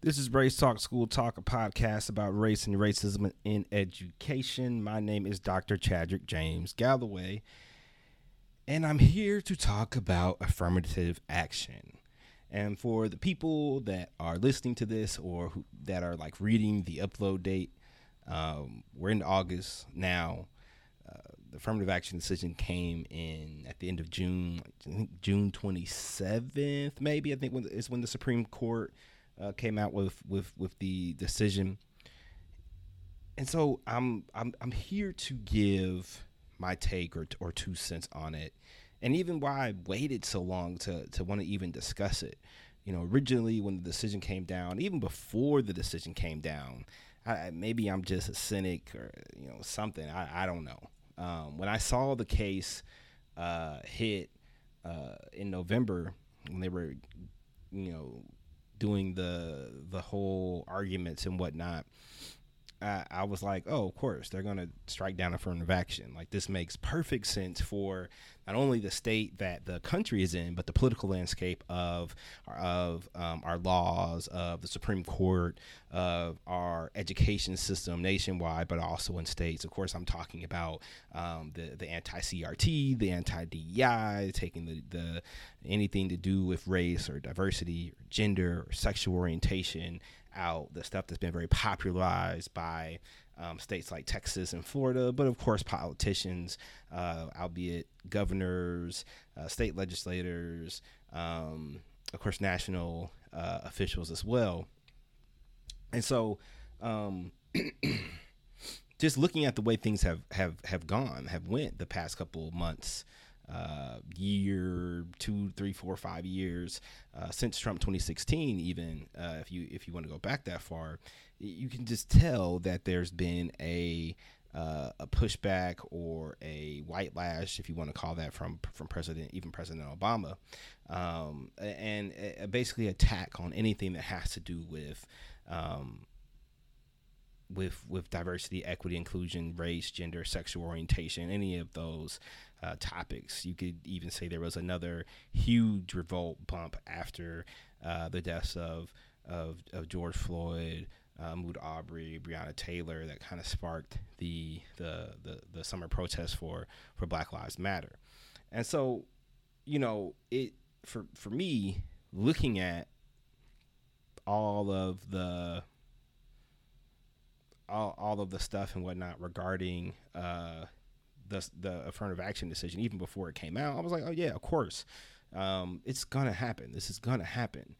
This is Race Talk School Talk, a podcast about race and racism in education. My name is Dr. Chaddrick James Gallaway, and I'm here to talk about affirmative action. And for the people that are listening to this or who, that are like reading the upload date, um, we're in August now. Uh, the affirmative action decision came in at the end of June, I think June 27th, maybe. I think when is when the Supreme Court uh, came out with with with the decision. And so I'm I'm I'm here to give my take or or two cents on it, and even why I waited so long to to want to even discuss it. You know, originally when the decision came down, even before the decision came down, I, maybe I'm just a cynic or you know something. I, I don't know. Um, when I saw the case uh, hit uh, in November when they were, you know, doing the the whole arguments and whatnot, I, I was like, oh, of course they're gonna strike down affirmative action. Like this makes perfect sense for not only the state that the country is in, but the political landscape of of um, our laws, of the Supreme Court, of our education system nationwide, but also in states. Of course, I'm talking about um, the the anti CRT, the anti DEI, taking the the anything to do with race or diversity, or gender, or sexual orientation out. The stuff that's been very popularized by um, states like Texas and Florida, but of course, politicians, uh, albeit governors, uh, state legislators, um, of course, national uh, officials as well. And so, um, just looking at the way things have, have, have gone, have went the past couple months, uh, year, two, three, four, five years uh, since Trump 2016. Even uh, if you if you want to go back that far, you can just tell that there's been a uh, a pushback or a white lash, if you want to call that, from from President even President Obama, um, and basically attack on anything that has to do with. Um, with with diversity, equity, inclusion, race, gender, sexual orientation, any of those uh, topics. You could even say there was another huge revolt bump after uh, the deaths of, of, of George Floyd, uh, Ahmaud Arbery, Breonna Taylor, that kind of sparked the, the, the the summer protests for for Black Lives Matter, and so, you know, it for for me looking at all of the all, all of the stuff and whatnot regarding uh, the the affirmative action decision, even before it came out, I was like, oh yeah, of course, um, it's gonna happen. This is gonna happen.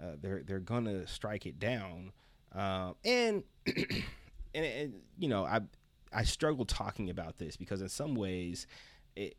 Uh, they're they're gonna strike it down, uh, and, and and you know I I struggle talking about this because in some ways, it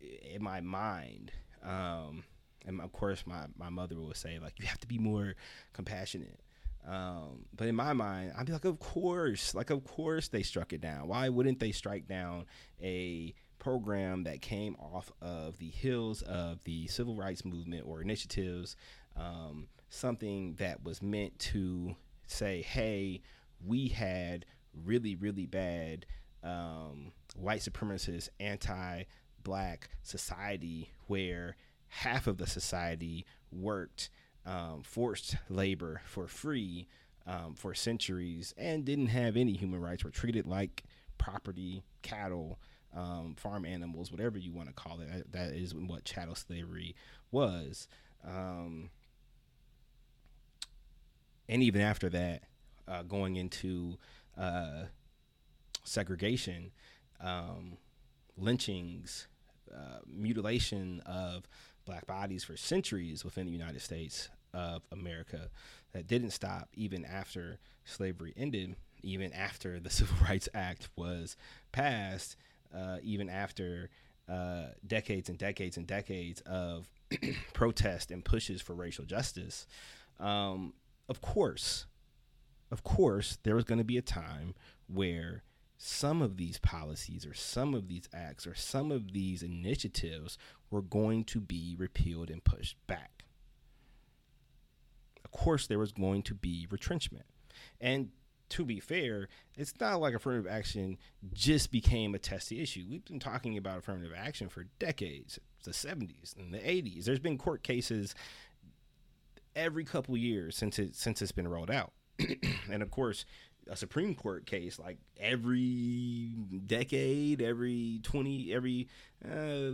in my mind. Um, and of course, my, my mother would say like you have to be more compassionate. Um, but in my mind, I'd be like, of course, like of course they struck it down. Why wouldn't they strike down a program that came off of the hills of the civil rights movement or initiatives, um, something that was meant to say, hey, we had really, really bad um, white supremacist, anti black society where half of the society worked um, forced labor for free um, for centuries and didn't have any human rights, were treated like property, cattle, um, farm animals, whatever you want to call it. That is what chattel slavery was. Um, and even after that, uh, going into uh, segregation, um, lynchings, uh, mutilation of black bodies for centuries within the United States of America that didn't stop even after slavery ended, even after the Civil Rights Act was passed, uh, even after uh, decades and decades and decades of protest and pushes for racial justice. Um, of course, of course, there was going to be a time where some of these policies or some of these acts or some of these initiatives were going to be repealed and pushed back. Of course, there was going to be retrenchment. And to be fair, it's not like affirmative action just became a testy issue. We've been talking about affirmative action for decades, the 70s and the 80s. There's been court cases every couple years since it since it's been rolled out. and of course, a Supreme Court case like every decade, every 20, every uh,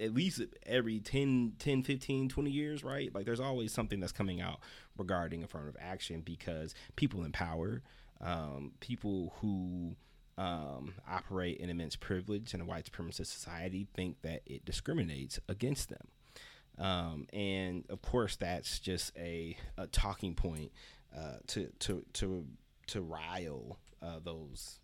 at least every 10, 10, 15, 20 years, right? Like there's always something that's coming out regarding affirmative action because people in power, um, people who um, operate in immense privilege in a white supremacist society think that it discriminates against them. Um, and of course, that's just a, a talking point uh, to to to to rile uh, those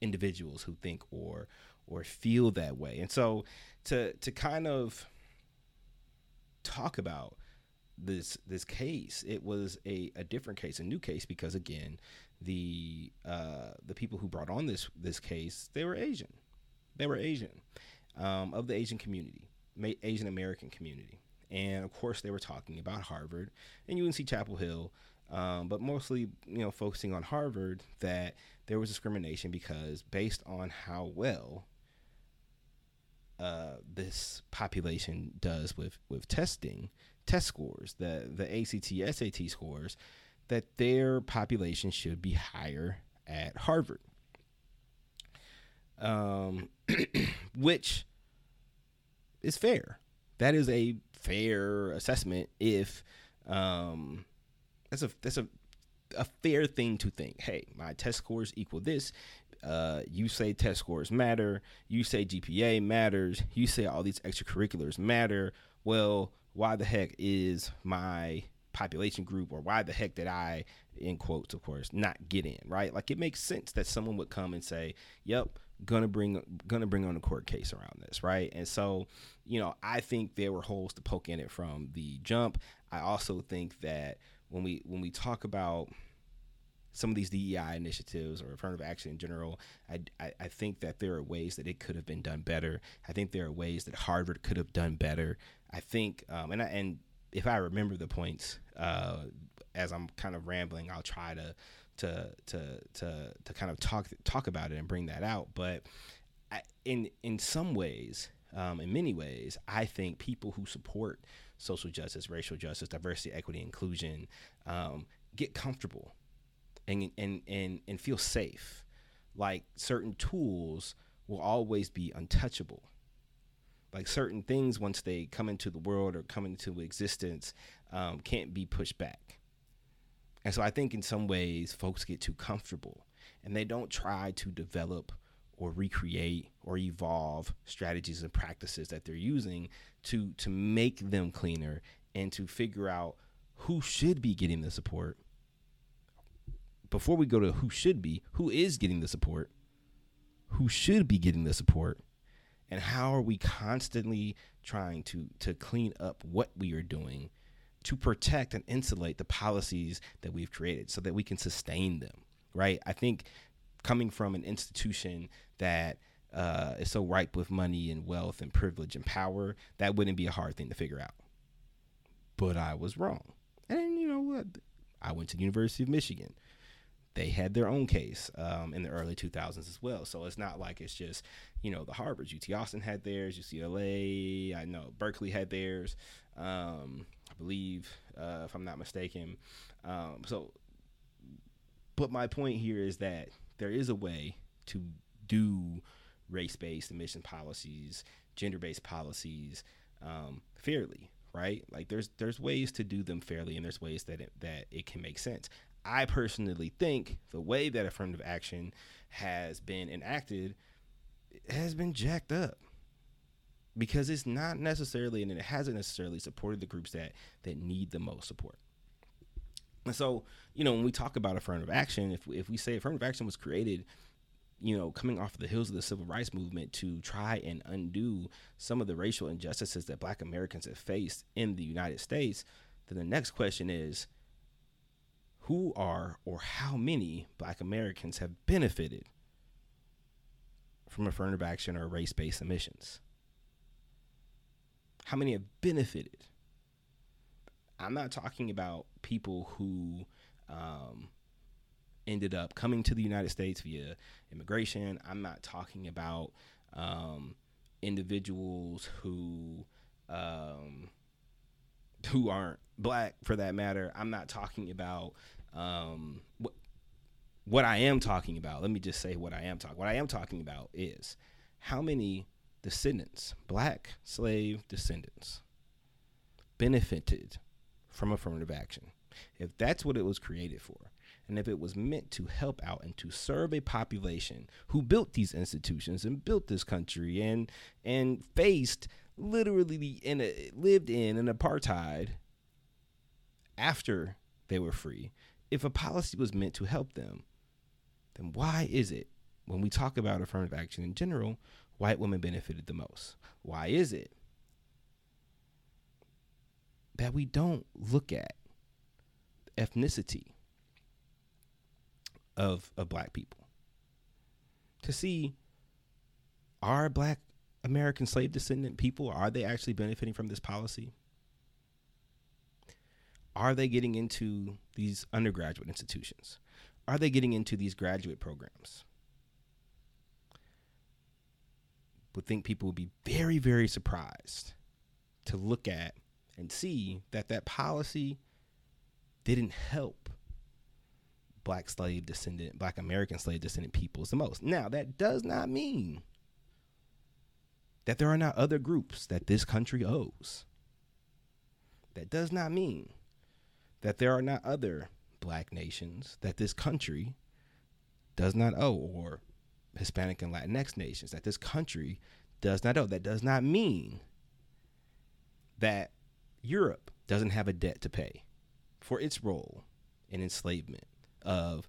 individuals who think or or feel that way. And so to to kind of talk about this this case, it was a, a different case, a new case, because again, the uh, the people who brought on this this case, they were Asian, they were Asian, um, of the Asian community, Asian American community, and of course they were talking about Harvard and UNC Chapel Hill, um, but mostly you know focusing on Harvard that there was discrimination because based on how well uh, this population does with with testing test scores, the the ACT SAT scores, that their population should be higher at Harvard. Um, which is fair. That is a fair assessment if um, that's a that's a a fair thing to think. Hey, my test scores equal this. Uh, you say test scores matter. You say GPA matters. You say all these extracurriculars matter. Well, why the heck is my population group or why the heck did I, in quotes, of course, not get in, right? Like it makes sense that someone would come and say, yep, gonna bring gonna bring on a court case around this, right? And so, you know, I think there were holes to poke in it from the jump. I also think that when we when we talk about some of these DEI initiatives or affirmative action in general, I, I, I, think that there are ways that it could have been done better. I think there are ways that Harvard could have done better. I think, um, and I, and if I remember the points uh, as I'm kind of rambling, I'll try to to to to to kind of talk talk about it and bring that out. But I, in in some ways, um, in many ways, I think people who support social justice, racial justice, diversity, equity, inclusion um, get comfortable and, and and and feel safe. Like certain tools will always be untouchable. Like certain things, once they come into the world or come into existence, um, can't be pushed back. And so I think in some ways, folks get too comfortable and they don't try to develop or recreate or evolve strategies and practices that they're using to to make them cleaner and to figure out who should be getting the support. Before we go to who should be who is getting the support who should be getting the support and how are we constantly trying to to clean up what we are doing to protect and insulate the policies that we've created so that we can sustain them right i think coming from an institution that uh, is so ripe with money and wealth and privilege and power, that wouldn't be a hard thing to figure out. But I was wrong. And you know what? I went to the University of Michigan. They had their own case um, in the early 2000s as well. So it's not like it's just, you know, the Harvards. UT Austin had theirs, UCLA, I know Berkeley had theirs, um, believe, uh, if I'm not mistaken. Um, so, but my point here is that there is a way to do race-based admission policies, gender-based policies um, fairly, right? Like there's there's ways to do them fairly, and there's ways that it, that it can make sense. I personally think the way that affirmative action has been enacted has been jacked up because it's not necessarily and it hasn't necessarily supported the groups that that need the most support. And so, you know, when we talk about affirmative action, if we, if we say affirmative action was created you know, coming off the heels of the civil rights movement to try and undo some of the racial injustices that black Americans have faced in the United States, then the next question is who are or how many black Americans have benefited from affirmative action or race based admissions? How many have benefited? I'm not talking about people who um, ended up coming to the United States via immigration. I'm not talking about um, individuals who um, who aren't black for that matter. I'm not talking about um, what what I am talking about. Let me just say what I am talking. What I am talking about is how many descendants, black slave descendants, benefited from affirmative action. If that's what it was created for, and if it was meant to help out and to serve a population who built these institutions and built this country and and faced literally in a, uh, lived in an apartheid after they were free, if a policy was meant to help them, then why is it when we talk about affirmative action in general, white women benefited the most? Why is it that we don't look at ethnicity of of black people to see are black American slave descendant people are they actually benefiting from this policy? Are they getting into these undergraduate institutions? Are they getting into these graduate programs? Would think people would be very, very surprised to look at and see that that policy didn't help black slave descendant, black American slave descendant peoples the most. Now, that does not mean that there are not other groups that this country owes. That does not mean that there are not other black nations that this country does not owe, or Hispanic and Latinx nations that this country does not owe. That does not mean that Europe doesn't have a debt to pay for its role in enslavement of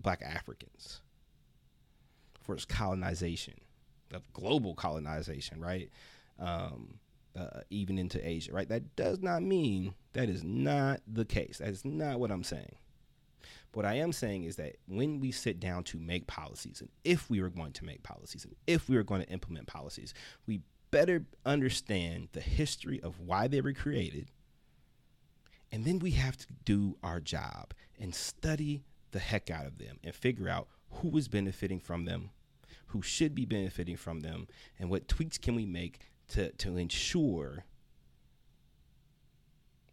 black Africans, for its colonization, of global colonization, right? Um, uh, even into Asia, right? That does not mean that is not the case. That is not what I'm saying. What I am saying is that when we sit down to make policies, and if we are going to make policies, and if we are going to implement policies, we better understand the history of why they were created. And then we have to do our job and study the heck out of them and figure out who is benefiting from them, who should be benefiting from them, and what tweaks can we make to, to ensure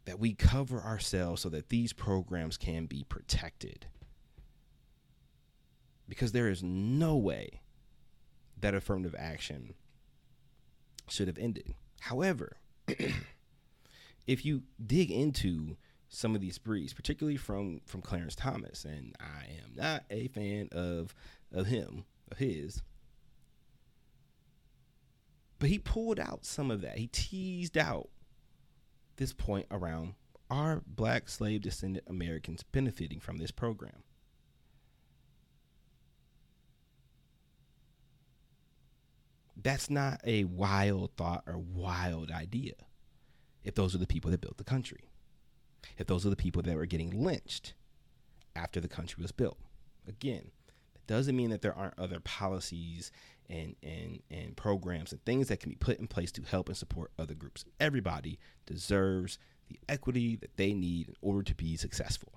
that we cover ourselves so that these programs can be protected. Because there is no way that affirmative action should have ended. However, if you dig into some of these briefs, particularly from from Clarence Thomas, and I am not a fan of of him, of his, but he pulled out some of that. He teased out this point around are black slave descendant Americans benefiting from this program? That's not a wild thought or wild idea if those are the people that built the country. If those are the people that were getting lynched after the country was built. Again, that doesn't mean that there aren't other policies and, and, and programs and things that can be put in place to help and support other groups. Everybody deserves the equity that they need in order to be successful.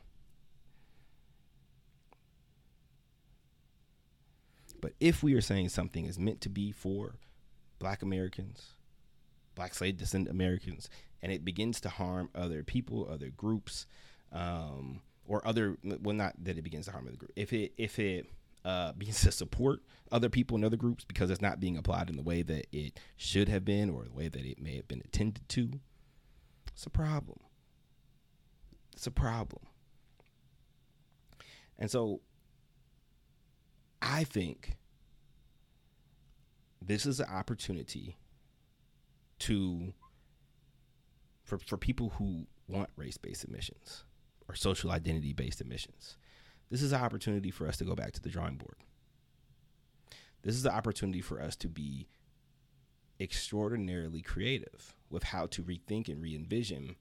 But if we are saying something is meant to be for black Americans, black slave descendant Americans, and it begins to harm other people, other groups, um, or other well not that it begins to harm other groups. If it if it uh, begins to support other people in other groups because it's not being applied in the way that it should have been or the way that it may have been intended to, it's a problem. It's a problem. And so I think this is an opportunity to for for people who want race-based admissions or social identity-based admissions this is an opportunity for us to go back to the drawing board. This is the opportunity for us to be extraordinarily creative with how to rethink and re envision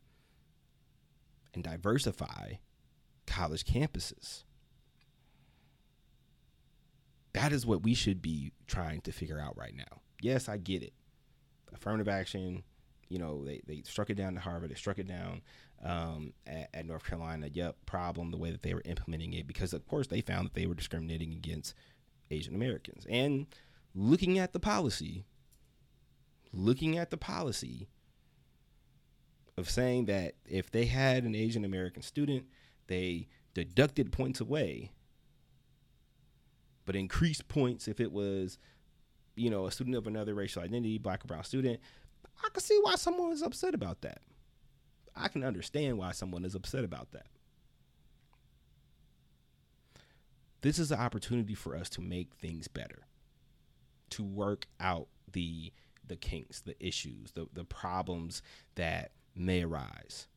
and diversify college campuses. That is what we should be trying to figure out right now. Yes, I get it. Affirmative action, you know, they, they struck it down to Harvard, they struck it down um, at, at, North Carolina. Yep, problem the way that they were implementing it because of course they found that they were discriminating against Asian Americans. And looking at the policy, looking at the policy, of saying that if they had an Asian American student, they deducted points away, but increased points if it was, you know, a student of another racial identity, black or brown student. I can see why someone is upset about that. I can understand why someone is upset about that. This is an opportunity for us to make things better, to work out the the kinks, the issues, the, the problems that may arise.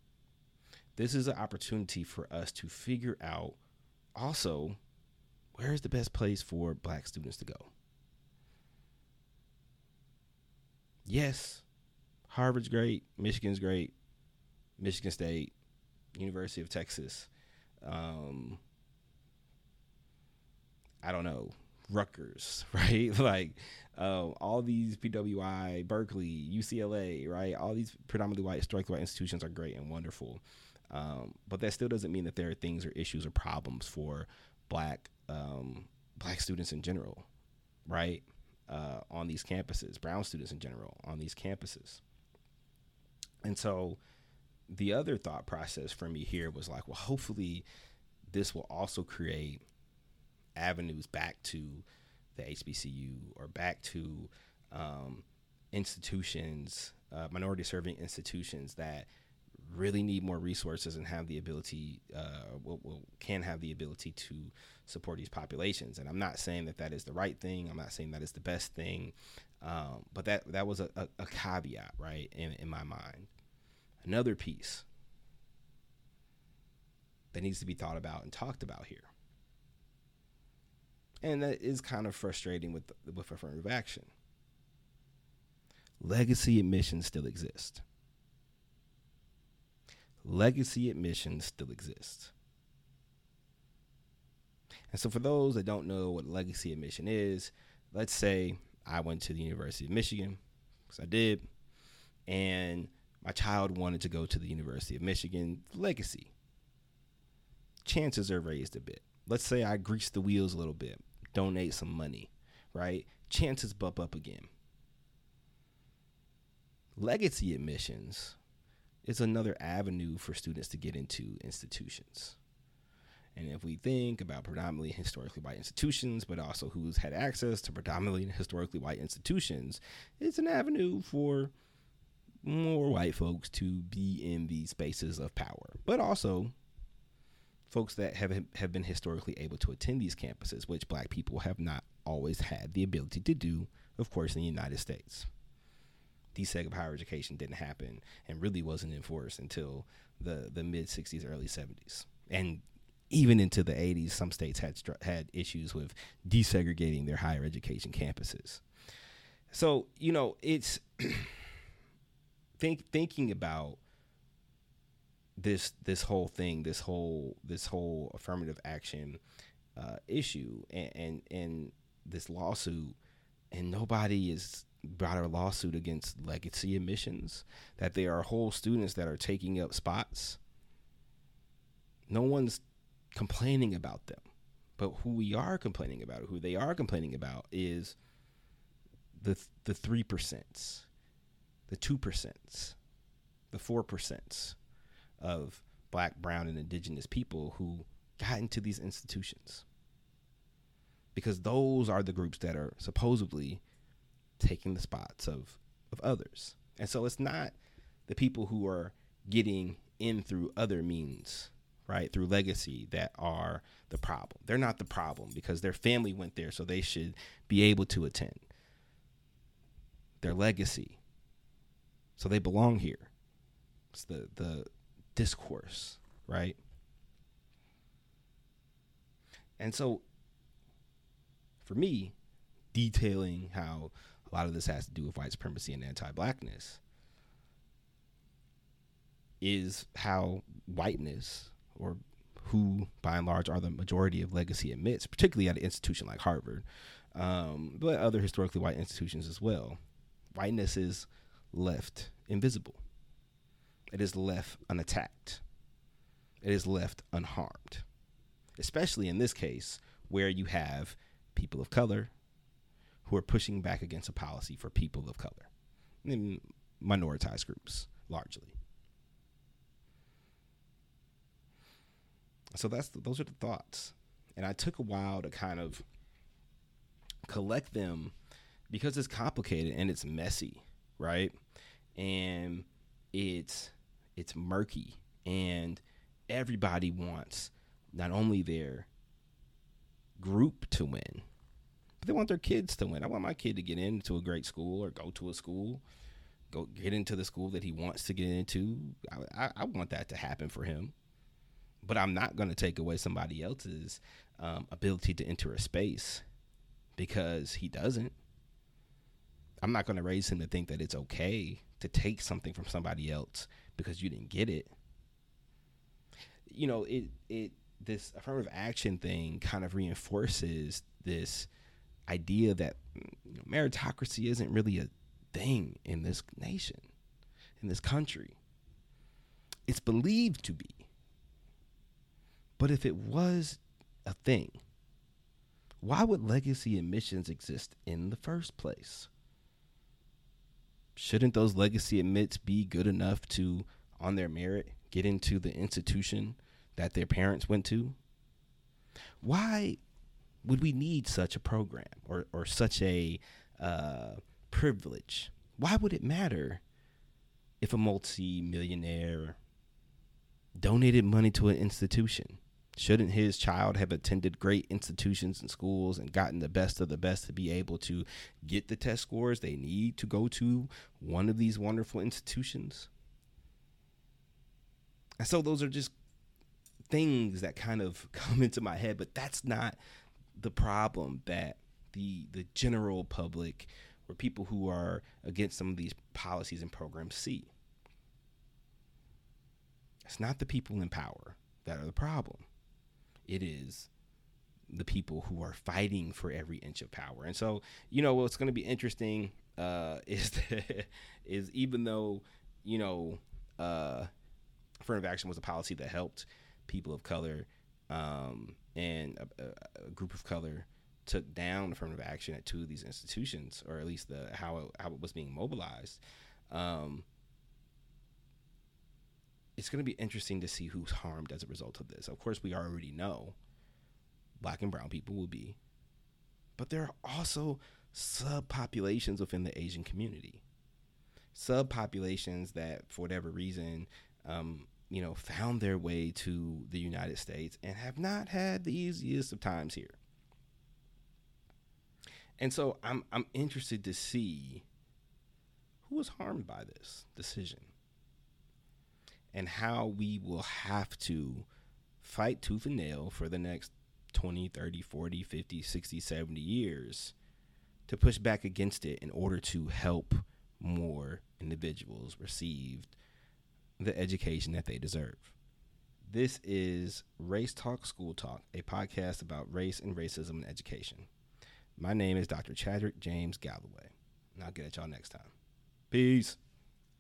This is an opportunity for us to figure out also where is the best place for black students to go. Yes, Harvard's great, Michigan's great, Michigan State, University of Texas, um, I don't know, Rutgers, right? like uh, all these PWI, Berkeley, UCLA, right? All these predominantly white, historically white institutions are great and wonderful. Um, but that still doesn't mean that there are things or issues or problems for black um, black students in general, right? Uh, on these campuses, brown students in general on these campuses. And so the other thought process for me here was like, well, hopefully this will also create avenues back to the HBCU or back to um, institutions, uh, minority serving institutions that really need more resources and have the ability, uh, will, will, can have the ability to support these populations. And I'm not saying that that is the right thing. I'm not saying that is the best thing. Um, but that that was a, a, a caveat, right, in, in my mind. Another piece that needs to be thought about and talked about here and that is kind of frustrating with with affirmative action. Legacy admissions still exist. Legacy admissions still exist. And so, for those that don't know what legacy admission is, let's say I went to the University of Michigan, because I did, and my child wanted to go to the University of Michigan legacy. Chances are raised a bit. Let's say I grease the wheels a little bit donate some money, right? Chances bump up again. Legacy admissions is another avenue for students to get into institutions. And if we think about predominantly historically white institutions, but also who's had access to predominantly historically white institutions, it's an avenue for more white folks to be in these spaces of power, but also folks that have have been historically able to attend these campuses, which black people have not always had the ability to do, of course, in the United States. Deseg of higher education didn't happen and really wasn't enforced until the, the mid 60s, early 70s. And even into the 80s, some states had had issues with desegregating their higher education campuses. So, you know, it's think thinking about this this whole thing, this whole this whole affirmative action uh, issue, and, and and this lawsuit, and nobody is brought a lawsuit against legacy admissions. That there are whole students that are taking up spots. No one's complaining about them, but who we are complaining about, who they are complaining about, is the the three percents, the two percents, the four percents of black, brown, and indigenous people who got into these institutions. Because those are the groups that are supposedly taking the spots of, of others. And so it's not the people who are getting in through other means, right? Through legacy that are the problem. They're not the problem because their family went there, so they should be able to attend. Their legacy. So they belong here. It's the the discourse, right? And so for me, detailing how a lot of this has to do with white supremacy and anti blackness is how whiteness, or who by and large are the majority of legacy admits, particularly at an institution like Harvard, um, but other historically white institutions as well, whiteness is left invisible. It is left unattacked. It is left unharmed. Especially in this case, where you have people of color who are pushing back against a policy for people of color, and minoritized groups largely. So that's those are the thoughts, and I took a while to kind of collect them because it's complicated and it's messy, right? And it's it's murky and everybody wants not only their group to win, but they want their kids to win. I want my kid to get into a great school or go to a school, go get into the school that he wants to get into. I, I, I want that to happen for him. But I'm not going to take away somebody else's um, ability to enter a space because he doesn't. I'm not going to raise him to think that it's okay to take something from somebody else because you didn't get it. You know, it it this affirmative action thing kind of reinforces this idea that you know, meritocracy isn't really a thing in this nation, in this country. It's believed to be. But if it was a thing, why would legacy admissions exist in the first place? Shouldn't those legacy admits be good enough to, on their merit, get into the institution that their parents went to? Why would we need such a program or, or such a uh, privilege? Why would it matter if a multi-millionaire donated money to an institution? Shouldn't his child have attended great institutions and schools and gotten the best of the best to be able to get the test scores they need to go to one of these wonderful institutions? And so those are just things that kind of come into my head, but that's not the problem that the the general public or people who are against some of these policies and programs see. It's not the people in power that are the problem. It is the people who are fighting for every inch of power. And so, you know, what's going to be interesting uh, is that, is even though, you know, uh, affirmative action was a policy that helped people of color um, and a, a, group of color took down affirmative action at two of these institutions, or at least the how it, how it was being mobilized. Um, it's going to be interesting to see who's harmed as a result of this. Of course, we already know black and brown people will be, but there are also subpopulations within the Asian community. Subpopulations that, for whatever reason, um, you know, found their way to the United States and have not had the easiest of times here. And so I'm I'm interested to see who was harmed by this decision and how we will have to fight tooth and nail for the next 20, 30, 40, 50, 60, 70 years to push back against it in order to help more individuals receive the education that they deserve. This is Race Talk School Talk, a podcast about race and racism in education. My name is Dr. Chaddrick James Gallaway, and I'll get at y'all next time. Peace.